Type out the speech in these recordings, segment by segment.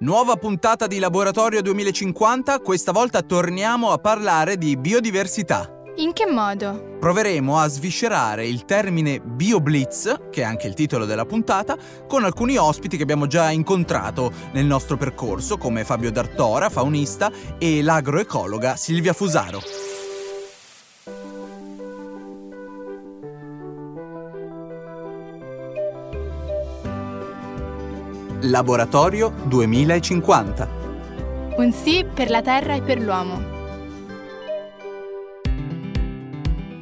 Nuova puntata di Laboratorio 2050, questa volta torniamo a parlare di biodiversità. In che modo? Proveremo a sviscerare il termine BioBlitz, che è anche il titolo della puntata, con alcuni ospiti che abbiamo già incontrato nel nostro percorso, come Fabio D'Artora, faunista, e l'agroecologa Silvia Fusaro. Laboratorio 2050. Un sì per la Terra e per l'uomo.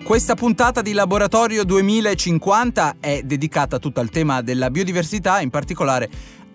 Questa puntata di Laboratorio 2050 è dedicata tutta al tema della biodiversità, in particolare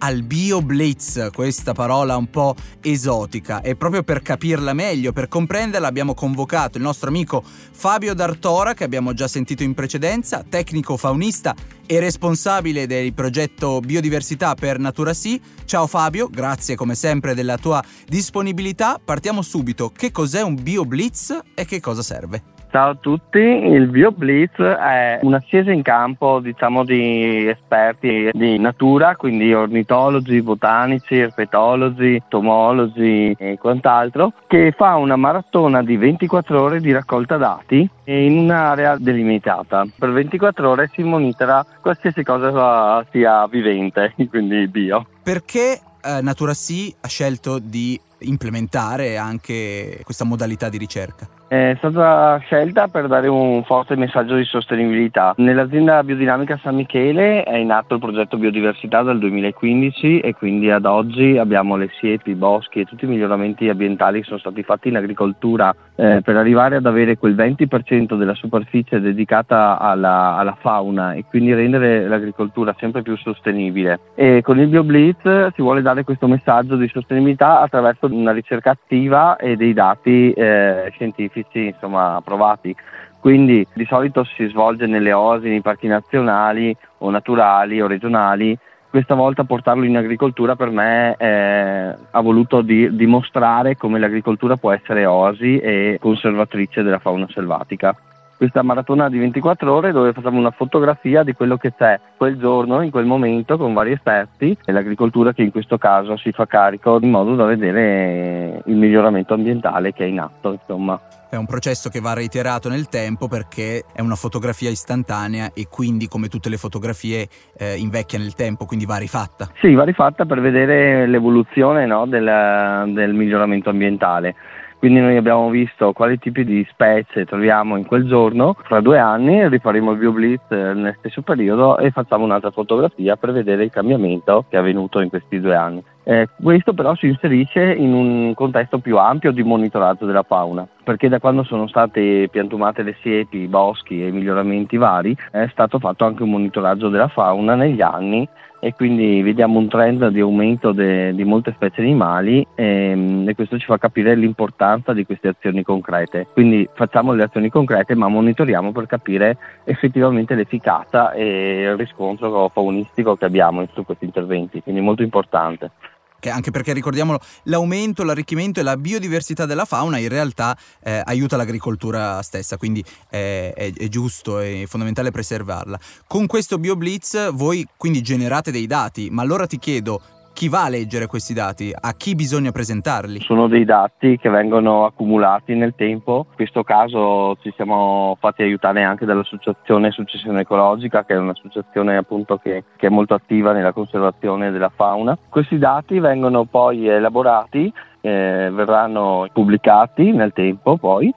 al BioBlitz, questa parola un po' esotica e proprio per capirla meglio, per comprenderla abbiamo convocato il nostro amico Fabio D'Artora che abbiamo già sentito in precedenza, tecnico faunista e responsabile del progetto Biodiversità per Natura Sì. Ciao Fabio, grazie come sempre della tua disponibilità. Partiamo subito, che cos'è un BioBlitz e che cosa serve? Ciao a tutti, il BioBlitz è un'assiesa in campo diciamo, di esperti di natura, quindi ornitologi, botanici, erpetologi, tomologi e quant'altro, che fa una maratona di 24 ore di raccolta dati in un'area delimitata. Per 24 ore si monitora qualsiasi cosa sia vivente, quindi bio. Perché eh, Natura Sì ha scelto di implementare anche questa modalità di ricerca? È stata scelta per dare un forte messaggio di sostenibilità. Nell'azienda biodinamica San Michele è in atto il progetto Biodiversità dal 2015 e quindi ad oggi abbiamo le siepi, i boschi e tutti i miglioramenti ambientali che sono stati fatti in agricoltura eh, per arrivare ad avere quel 20% della superficie dedicata alla, alla, fauna e quindi rendere l'agricoltura sempre più sostenibile. E con il BioBlitz si vuole dare questo messaggio di sostenibilità attraverso una ricerca attiva e dei dati eh, scientifici insomma, provati. Quindi di solito si svolge nelle osi, nei parchi nazionali o naturali o regionali. Questa volta portarlo in agricoltura per me eh, ha voluto di, dimostrare come l'agricoltura può essere osi e conservatrice della fauna selvatica questa maratona di 24 ore dove facciamo una fotografia di quello che c'è quel giorno, in quel momento, con vari esperti e l'agricoltura che in questo caso si fa carico in modo da vedere il miglioramento ambientale che è in atto. Insomma. È un processo che va reiterato nel tempo perché è una fotografia istantanea e quindi come tutte le fotografie eh, invecchia nel tempo, quindi va rifatta. Sì, va rifatta per vedere l'evoluzione no, del, del miglioramento ambientale. Quindi noi abbiamo visto quali tipi di specie troviamo in quel giorno, fra due anni rifaremo il BioBlitz nel stesso periodo e facciamo un'altra fotografia per vedere il cambiamento che è avvenuto in questi due anni. Eh, questo però si inserisce in un contesto più ampio di monitoraggio della fauna, perché da quando sono state piantumate le siepi, i boschi e i miglioramenti vari è stato fatto anche un monitoraggio della fauna negli anni e quindi vediamo un trend di aumento de, di molte specie animali e, ehm, e, questo ci fa capire l'importanza di queste azioni concrete. Quindi facciamo le azioni concrete ma monitoriamo per capire effettivamente l'efficacia e il riscontro faunistico che abbiamo su questi interventi, quindi molto importante anche perché ricordiamolo, l'aumento, l'arricchimento e la biodiversità della fauna in realtà eh, aiuta l'agricoltura stessa, quindi eh, è, è, giusto e fondamentale preservarla. Con questo BioBlitz voi quindi generate dei dati, ma allora ti chiedo, chi va a leggere questi dati? A chi bisogna presentarli? Sono dei dati che vengono accumulati nel tempo. In questo caso ci siamo fatti aiutare anche dall'associazione Successione Ecologica, che è un'associazione appunto che, che è molto attiva nella conservazione della fauna. Questi dati vengono poi elaborati, eh, verranno pubblicati nel tempo poi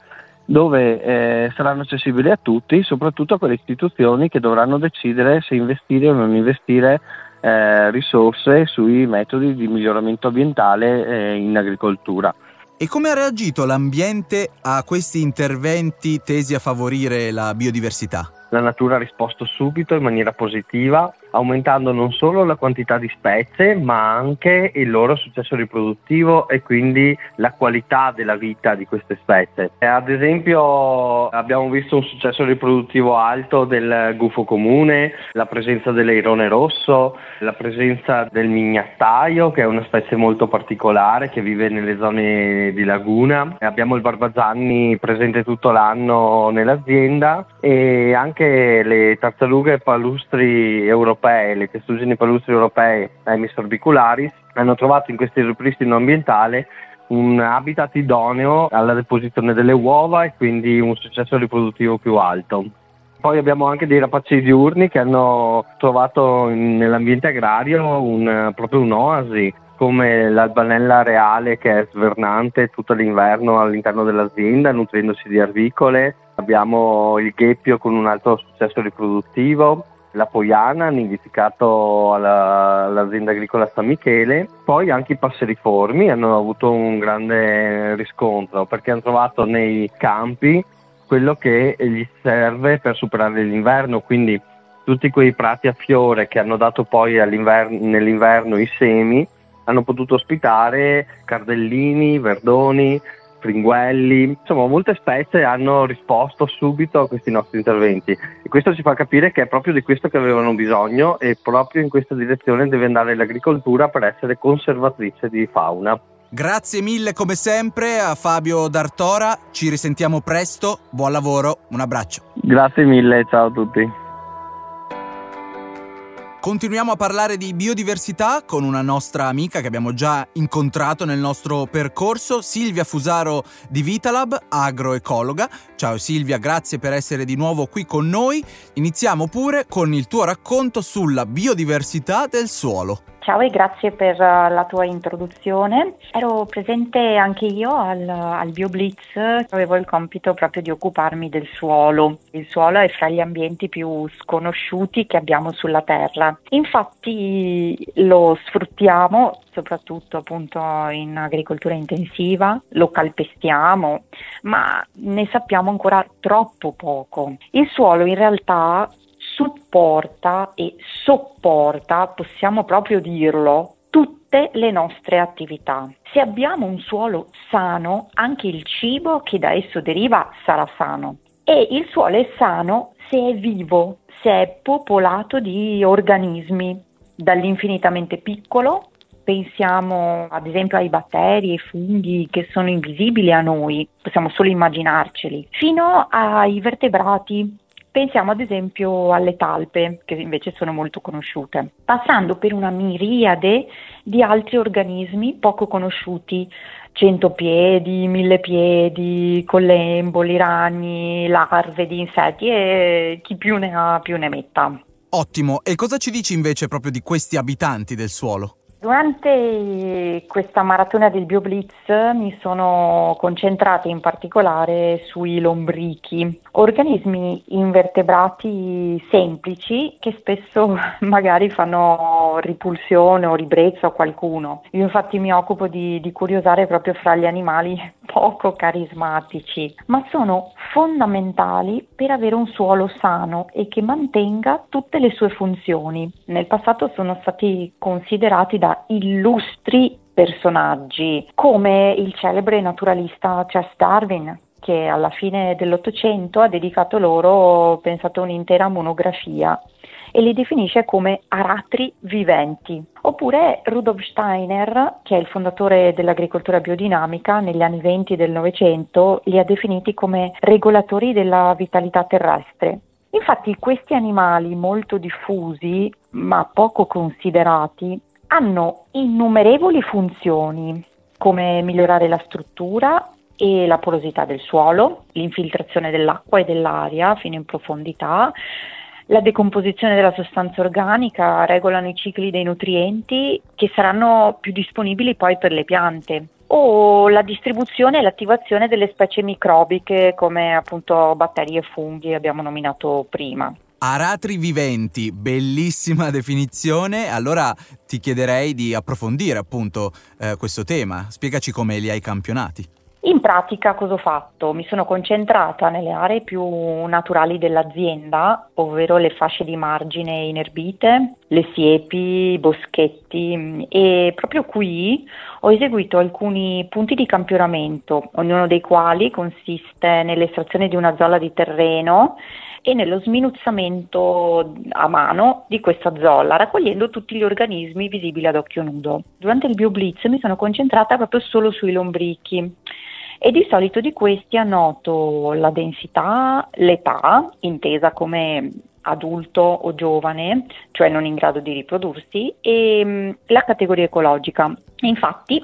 dove eh, saranno accessibili a tutti, soprattutto a quelle istituzioni che dovranno decidere se investire o non investire eh, risorse sui metodi di miglioramento ambientale eh, in agricoltura. E come ha reagito l'ambiente a questi interventi tesi a favorire la biodiversità? La natura ha risposto subito in maniera positiva, aumentando non solo la quantità di specie, ma anche il loro successo riproduttivo e quindi la qualità della vita di queste specie. Ad esempio abbiamo visto un successo riproduttivo alto del gufo comune, la presenza dell'eirone rosso, la presenza del mignattaio, che è una specie molto particolare che vive nelle zone di laguna. Abbiamo il barbagianni presente tutto l'anno nell'azienda e anche le tartarughe palustri europee le testuggini palustri europee Emis orbicularis, hanno trovato in questo ripristino ambientale un habitat idoneo alla deposizione delle uova e quindi un successo riproduttivo più alto. Poi abbiamo anche dei rapaci diurni che hanno trovato nell'ambiente agrario un, proprio un'oasi, come l'albanella reale che è svernante tutto l'inverno all'interno dell'azienda nutriendosi di arvicole. Abbiamo il gheppio con un alto successo riproduttivo, la Poiana, nidificato alla, all'azienda agricola San Michele. Poi anche i passeriformi hanno avuto un grande riscontro perché hanno trovato nei campi quello che gli serve per superare l'inverno, quindi tutti quei prati a fiore che hanno dato poi nell'inverno i semi hanno potuto ospitare cardellini, verdoni, fringuelli, insomma molte specie hanno risposto subito a questi nostri interventi e questo ci fa capire che è proprio di questo che avevano bisogno e proprio in questa direzione deve andare l'agricoltura per essere conservatrice di fauna. Grazie mille come sempre a Fabio D'Artora, ci risentiamo presto, buon lavoro, un abbraccio. Grazie mille, ciao a tutti. Continuiamo a parlare di biodiversità con una nostra amica che abbiamo già incontrato nel nostro percorso, Silvia Fusaro di Vitalab, agroecologa. Ciao Silvia, grazie per essere di nuovo qui con noi. Iniziamo pure con il tuo racconto sulla biodiversità del suolo. Ciao e grazie per uh, la tua introduzione. Ero presente anche io al, al BioBlitz, avevo il compito proprio di occuparmi del suolo. Il suolo è fra gli ambienti più sconosciuti che abbiamo sulla Terra. Infatti lo sfruttiamo soprattutto appunto in agricoltura intensiva, lo calpestiamo, ma ne sappiamo ancora troppo poco. Il suolo in realtà supporta e sopporta, possiamo proprio dirlo, tutte le nostre attività. Se abbiamo un suolo sano, anche il cibo che da esso deriva sarà sano. E il suolo è sano se è vivo, se è popolato di organismi, dall'infinitamente piccolo, pensiamo ad esempio ai batteri, ai funghi che sono invisibili a noi, possiamo solo immaginarceli, fino ai vertebrati Pensiamo ad esempio alle talpe, che invece sono molto conosciute, passando per una miriade di altri organismi poco conosciuti, centopiedi, millepiedi, collemboli, ragni, larve di insetti e chi più ne ha più ne metta. Ottimo, e cosa ci dici invece proprio di questi abitanti del suolo? Durante questa maratona del BioBlitz mi sono concentrata in particolare sui lombrichi, organismi invertebrati semplici che spesso magari fanno ripulsione o ribrezzo a qualcuno. Io infatti mi occupo di, di curiosare proprio fra gli animali poco carismatici, ma sono fondamentali per avere un suolo sano e che mantenga tutte le sue funzioni. Nel passato sono stati considerati da illustri personaggi, come il celebre naturalista Charles Darwin, che alla fine dell'Ottocento ha dedicato loro, pensate, un'intera monografia e li definisce come aratri viventi. Oppure Rudolf Steiner, che è il fondatore dell'agricoltura biodinamica, negli anni 20 del Novecento li ha definiti come regolatori della vitalità terrestre. Infatti questi animali molto diffusi ma poco considerati hanno innumerevoli funzioni come migliorare la struttura e la porosità del suolo, l'infiltrazione dell'acqua e dell'aria fino in profondità, la decomposizione della sostanza organica, regolano i cicli dei nutrienti che saranno più disponibili poi per le piante o la distribuzione e l'attivazione delle specie microbiche come appunto batteri e funghi abbiamo nominato prima. Aratri viventi, bellissima definizione. Allora ti chiederei di approfondire appunto eh, questo tema. Spiegaci come li hai campionati. In pratica cosa ho fatto? Mi sono concentrata nelle aree più naturali dell'azienda, ovvero le fasce di margine inerbite, le siepi, i boschetti e proprio qui ho eseguito alcuni punti di campionamento, ognuno dei quali consiste nell'estrazione di una zolla di terreno e nello sminuzzamento a mano di questa zolla, raccogliendo tutti gli organismi visibili ad occhio nudo. Durante il BioBlitz mi sono concentrata proprio solo sui lombrichi e di solito di questi annoto la densità, l'età, intesa come adulto o giovane, cioè non in grado di riprodursi, e mm, la categoria ecologica. Infatti,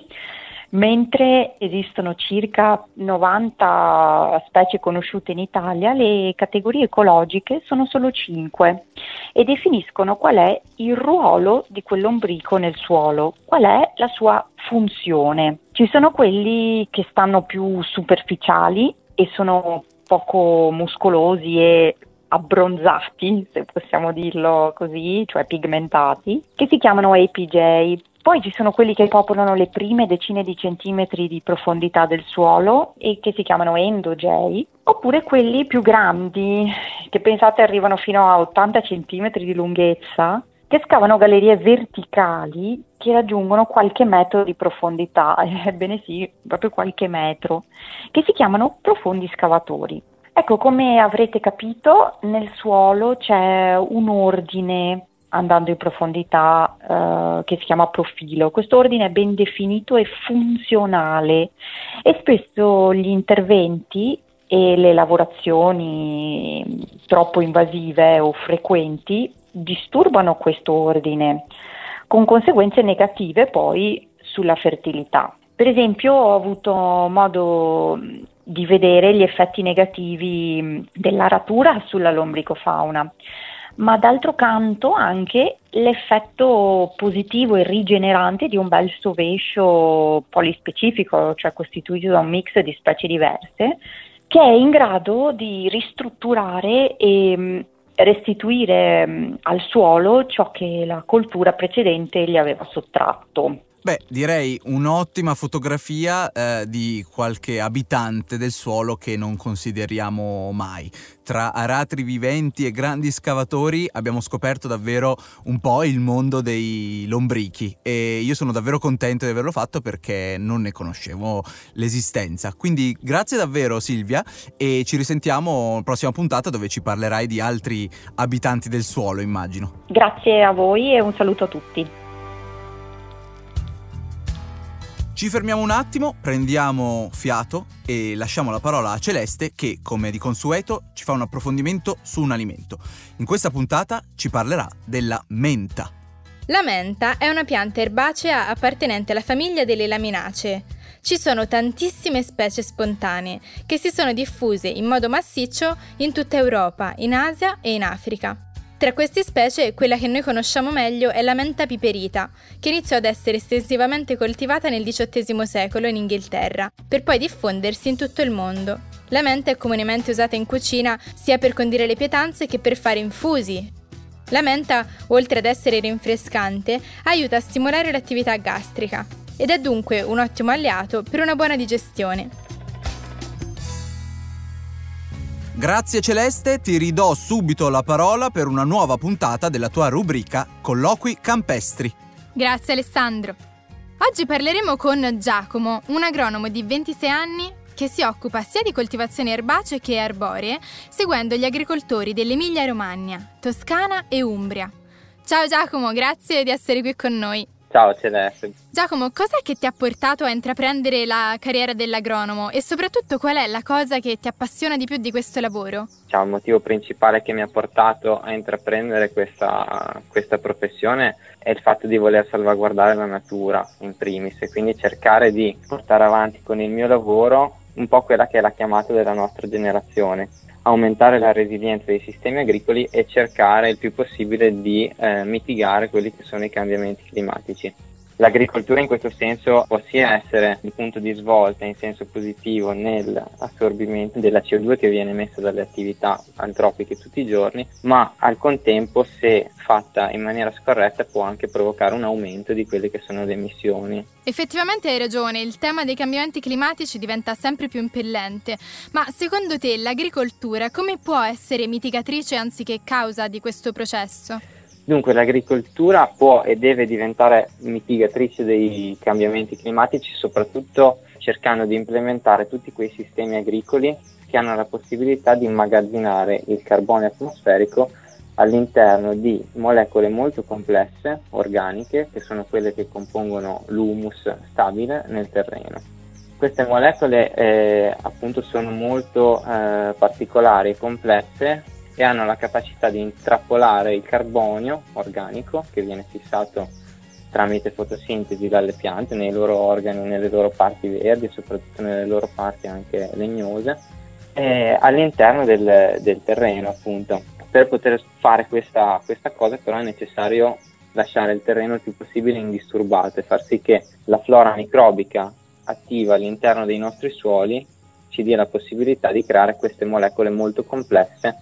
mentre esistono circa 90 specie conosciute in Italia, le categorie ecologiche sono solo 5 e definiscono qual è il ruolo di quell'ombrico nel suolo, qual è la sua funzione. Ci sono quelli che stanno più superficiali e sono poco muscolosi e abbronzati, se possiamo dirlo così, cioè pigmentati, che si chiamano APJ. Poi ci sono quelli che popolano le prime decine di centimetri di profondità del suolo e che si chiamano endogei, oppure quelli più grandi, che pensate arrivano fino a 80 centimetri di lunghezza, che scavano gallerie verticali che raggiungono qualche metro di profondità, ebbene sì, proprio qualche metro, che si chiamano profondi scavatori. Ecco, come avrete capito, nel suolo c'è un ordine andando in profondità eh, che si chiama profilo. Questo ordine è ben definito e funzionale e spesso gli interventi e le lavorazioni troppo invasive o frequenti disturbano questo ordine con conseguenze negative poi sulla fertilità. Per esempio ho avuto modo di vedere gli effetti negativi dell'aratura sulla lombricofauna, ma d'altro canto anche l'effetto positivo e rigenerante di un bel sovescio polispecifico, cioè costituito da un mix di specie diverse, che è in grado di ristrutturare e restituire al suolo ciò che la coltura precedente gli aveva sottratto. Beh, direi un'ottima fotografia eh, di qualche abitante del suolo che non consideriamo mai. Tra aratri viventi e grandi scavatori abbiamo scoperto davvero un po' il mondo dei lombrichi e io sono davvero contento di averlo fatto perché non ne conoscevo l'esistenza. Quindi grazie davvero Silvia e ci risentiamo alla prossima puntata dove ci parlerai di altri abitanti del suolo, immagino. Grazie a voi e un saluto a tutti. Ci fermiamo un attimo, prendiamo fiato e lasciamo la parola a Celeste che, come di consueto, ci fa un approfondimento su un alimento. In questa puntata ci parlerà della menta. La menta è una pianta erbacea appartenente alla famiglia delle laminacee. Ci sono tantissime specie spontanee che si sono diffuse in modo massiccio in tutta Europa, in Asia e in Africa. Tra queste specie, quella che noi conosciamo meglio è la menta piperita, che iniziò ad essere estensivamente coltivata nel XVIII secolo in Inghilterra, per poi diffondersi in tutto il mondo. La menta è comunemente usata in cucina sia per condire le pietanze che per fare infusi. La menta, oltre ad essere rinfrescante, aiuta a stimolare l'attività gastrica ed è dunque un ottimo alleato per una buona digestione. Grazie Celeste, ti ridò subito la parola per una nuova puntata della tua rubrica Colloqui campestri. Grazie Alessandro. Oggi parleremo con Giacomo, un agronomo di 26 anni che si occupa sia di coltivazioni erbacee che arboree, seguendo gli agricoltori dell'Emilia Romagna, Toscana e Umbria. Ciao Giacomo, grazie di essere qui con noi. Ciao Celeste. Giacomo, cos'è che ti ha portato a intraprendere la carriera dell'agronomo e soprattutto qual è la cosa che ti appassiona di più di questo lavoro? Ciao, il motivo principale che mi ha portato a intraprendere questa, questa professione è il fatto di voler salvaguardare la natura in primis e quindi cercare di portare avanti con il mio lavoro un po' quella che è la chiamata della nostra generazione, aumentare la resilienza dei sistemi agricoli e cercare il più possibile di eh, mitigare quelli che sono i cambiamenti climatici. L'agricoltura in questo senso può sia essere il punto di svolta in senso positivo nell'assorbimento della CO2 che viene emessa dalle attività antropiche tutti i giorni, ma al contempo se fatta in maniera scorretta può anche provocare un aumento di quelle che sono le emissioni. Effettivamente hai ragione, il tema dei cambiamenti climatici diventa sempre più impellente, ma secondo te l'agricoltura come può essere mitigatrice anziché causa di questo processo? Dunque l'agricoltura può e deve diventare mitigatrice dei cambiamenti climatici, soprattutto cercando di implementare tutti quei sistemi agricoli che hanno la possibilità di immagazzinare il carbone atmosferico all'interno di molecole molto complesse, organiche, che sono quelle che compongono l'humus stabile nel terreno. Queste molecole eh, appunto sono molto eh, particolari e complesse e hanno la capacità di intrappolare il carbonio organico che viene fissato tramite fotosintesi dalle piante nei loro organi, nelle loro parti verdi e soprattutto nelle loro parti anche legnose, all'interno del, del, terreno appunto. Per poter fare questa, questa cosa però è necessario lasciare il terreno il più possibile indisturbato e far sì che la flora microbica attiva all'interno dei nostri suoli ci dia la possibilità di creare queste molecole molto complesse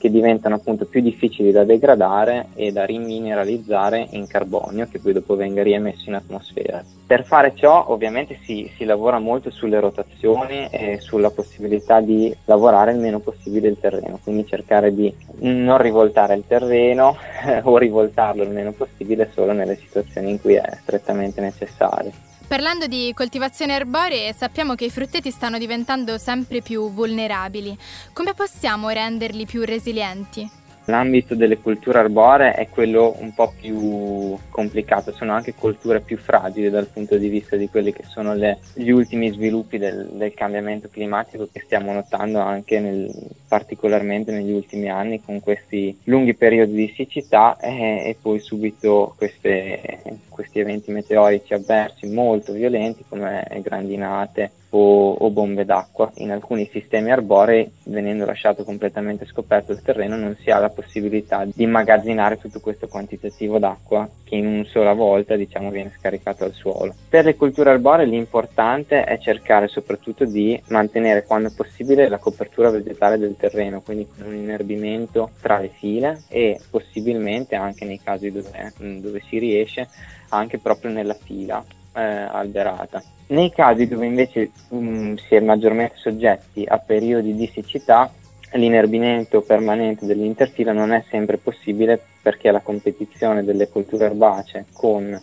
che diventano appunto più difficili da degradare e da rimineralizzare in carbonio che poi dopo venga riemesso in atmosfera. Per fare ciò ovviamente si, si, lavora molto sulle rotazioni e sulla possibilità di lavorare il meno possibile il terreno, quindi cercare di non rivoltare il terreno o rivoltarlo il meno possibile solo nelle situazioni in cui è strettamente necessario. Parlando di coltivazione arboree, sappiamo che i frutteti stanno diventando sempre più vulnerabili. Come possiamo renderli più resilienti? L'ambito delle colture arboree è quello un po' più complicato, sono anche colture più fragili dal punto di vista di quelli che sono le, gli ultimi sviluppi del, del, cambiamento climatico che stiamo notando anche nel, particolarmente negli ultimi anni con questi lunghi periodi di siccità e, e poi subito queste, questi eventi meteorici avversi molto violenti come grandinate, o, o, bombe d'acqua. In alcuni sistemi arborei, venendo lasciato completamente scoperto il terreno, non si ha la possibilità di immagazzinare tutto questo quantitativo d'acqua che in una sola volta diciamo, viene scaricato al suolo. Per le colture arboree l'importante è cercare soprattutto di mantenere quando possibile la copertura vegetale del terreno, quindi con un inerbimento tra le file e possibilmente anche nei casi dove, dove si riesce anche proprio nella fila eh, alberata. Nei casi dove invece um, si è maggiormente soggetti a periodi di siccità, l'inerbimento permanente dell'interfila non è sempre possibile perché la competizione delle colture erbacee con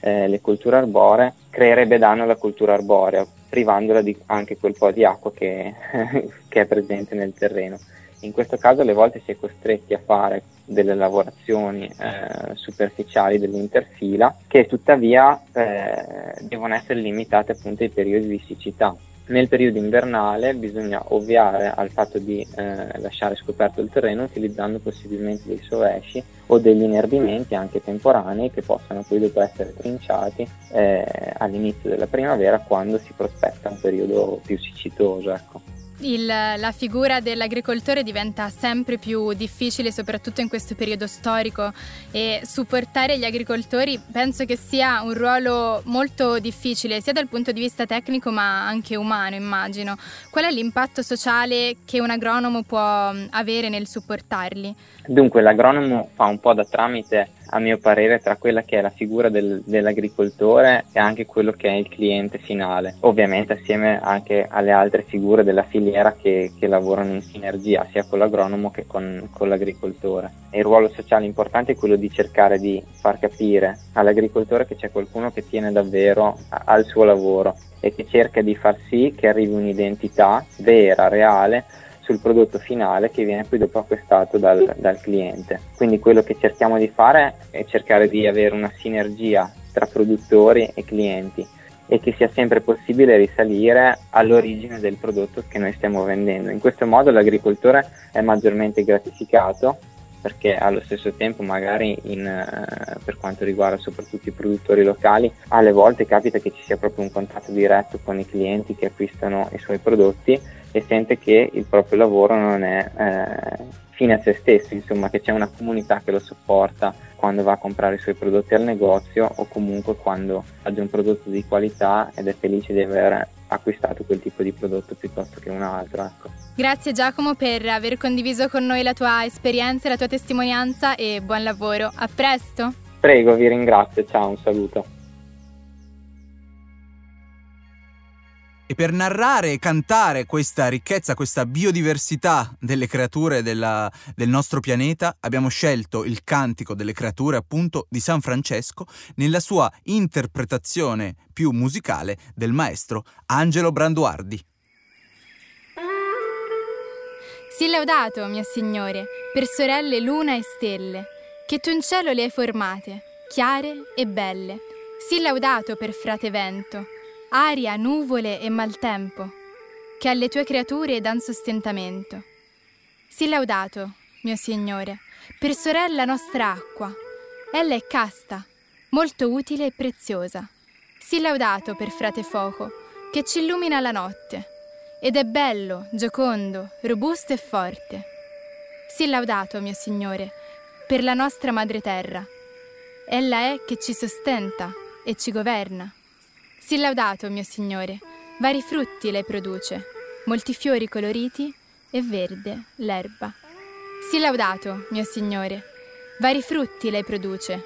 eh, le colture arboree creerebbe danno alla cultura arborea, privandola di anche quel po' di acqua che, che è presente nel terreno. In questo caso alle volte si è costretti a fare delle lavorazioni eh, superficiali dell'interfila che tuttavia eh, devono essere limitate appunto ai periodi di siccità. Nel periodo invernale bisogna ovviare al fatto di eh, lasciare scoperto il terreno utilizzando possibilmente dei sovesci o degli inerbimenti anche temporanei che possano poi dopo essere trinciati eh, all'inizio della primavera quando si prospetta un periodo più siccitoso. Ecco. Il, la figura dell'agricoltore diventa sempre più difficile, soprattutto in questo periodo storico, e supportare gli agricoltori penso che sia un ruolo molto difficile, sia dal punto di vista tecnico ma anche umano, immagino. Qual è l'impatto sociale che un agronomo può avere nel supportarli? Dunque, l'agronomo fa un po' da tramite a mio parere, tra quella che è la figura del, dell'agricoltore e anche quello che è il cliente finale, ovviamente assieme anche alle altre figure della filiera che, che lavorano in sinergia sia con l'agronomo che con, con l'agricoltore. E il ruolo sociale importante è quello di cercare di far capire all'agricoltore che c'è qualcuno che tiene davvero al suo lavoro e che cerca di far sì che arrivi un'identità vera, reale, sul prodotto finale che viene poi dopo acquistato dal, dal cliente. Quindi quello che cerchiamo di fare è cercare di avere una sinergia tra produttori e clienti e che sia sempre possibile risalire all'origine del prodotto che noi stiamo vendendo. In questo modo l'agricoltore è maggiormente gratificato perché allo stesso tempo magari in, eh, per quanto riguarda soprattutto i produttori locali alle volte capita che ci sia proprio un contatto diretto con i clienti che acquistano i suoi prodotti e sente che il proprio lavoro non è eh, fine a se stesso, insomma che c'è una comunità che lo supporta quando va a comprare i suoi prodotti al negozio o comunque quando ha un prodotto di qualità ed è felice di aver acquistato quel tipo di prodotto piuttosto che un altro. Ecco. Grazie Giacomo per aver condiviso con noi la tua esperienza e la tua testimonianza e buon lavoro. A presto! Prego, vi ringrazio, ciao, un saluto. E per narrare e cantare questa ricchezza, questa biodiversità delle creature della, del nostro pianeta, abbiamo scelto il cantico delle creature appunto di San Francesco nella sua interpretazione più musicale del maestro Angelo Branduardi. Sii laudato, mio Signore, per sorelle luna e stelle, che tu in cielo le hai formate, chiare e belle. Sii laudato per frate vento, aria, nuvole e maltempo, che alle tue creature dan sostentamento. Sii laudato, mio Signore, per sorella nostra acqua. Ella è casta, molto utile e preziosa. Sii laudato per frate fuoco, che ci illumina la notte, ed è bello, giocondo, robusto e forte. Sii laudato, mio Signore, per la nostra madre terra. Ella è che ci sostenta e ci governa. Sii laudato, mio Signore, vari frutti lei produce, molti fiori coloriti e verde l'erba. Sii laudato, mio Signore, vari frutti lei produce,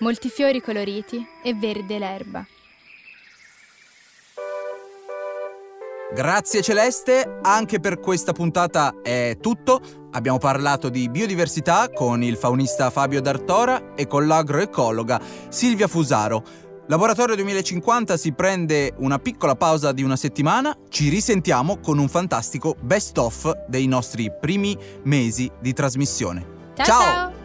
molti fiori coloriti e verde l'erba. Grazie Celeste, anche per questa puntata è tutto. Abbiamo parlato di biodiversità con il faunista Fabio D'Artora e con l'agroecologa Silvia Fusaro. Laboratorio 2050 si prende una piccola pausa di una settimana, ci risentiamo con un fantastico best of dei nostri primi mesi di trasmissione. ciao! ciao. ciao.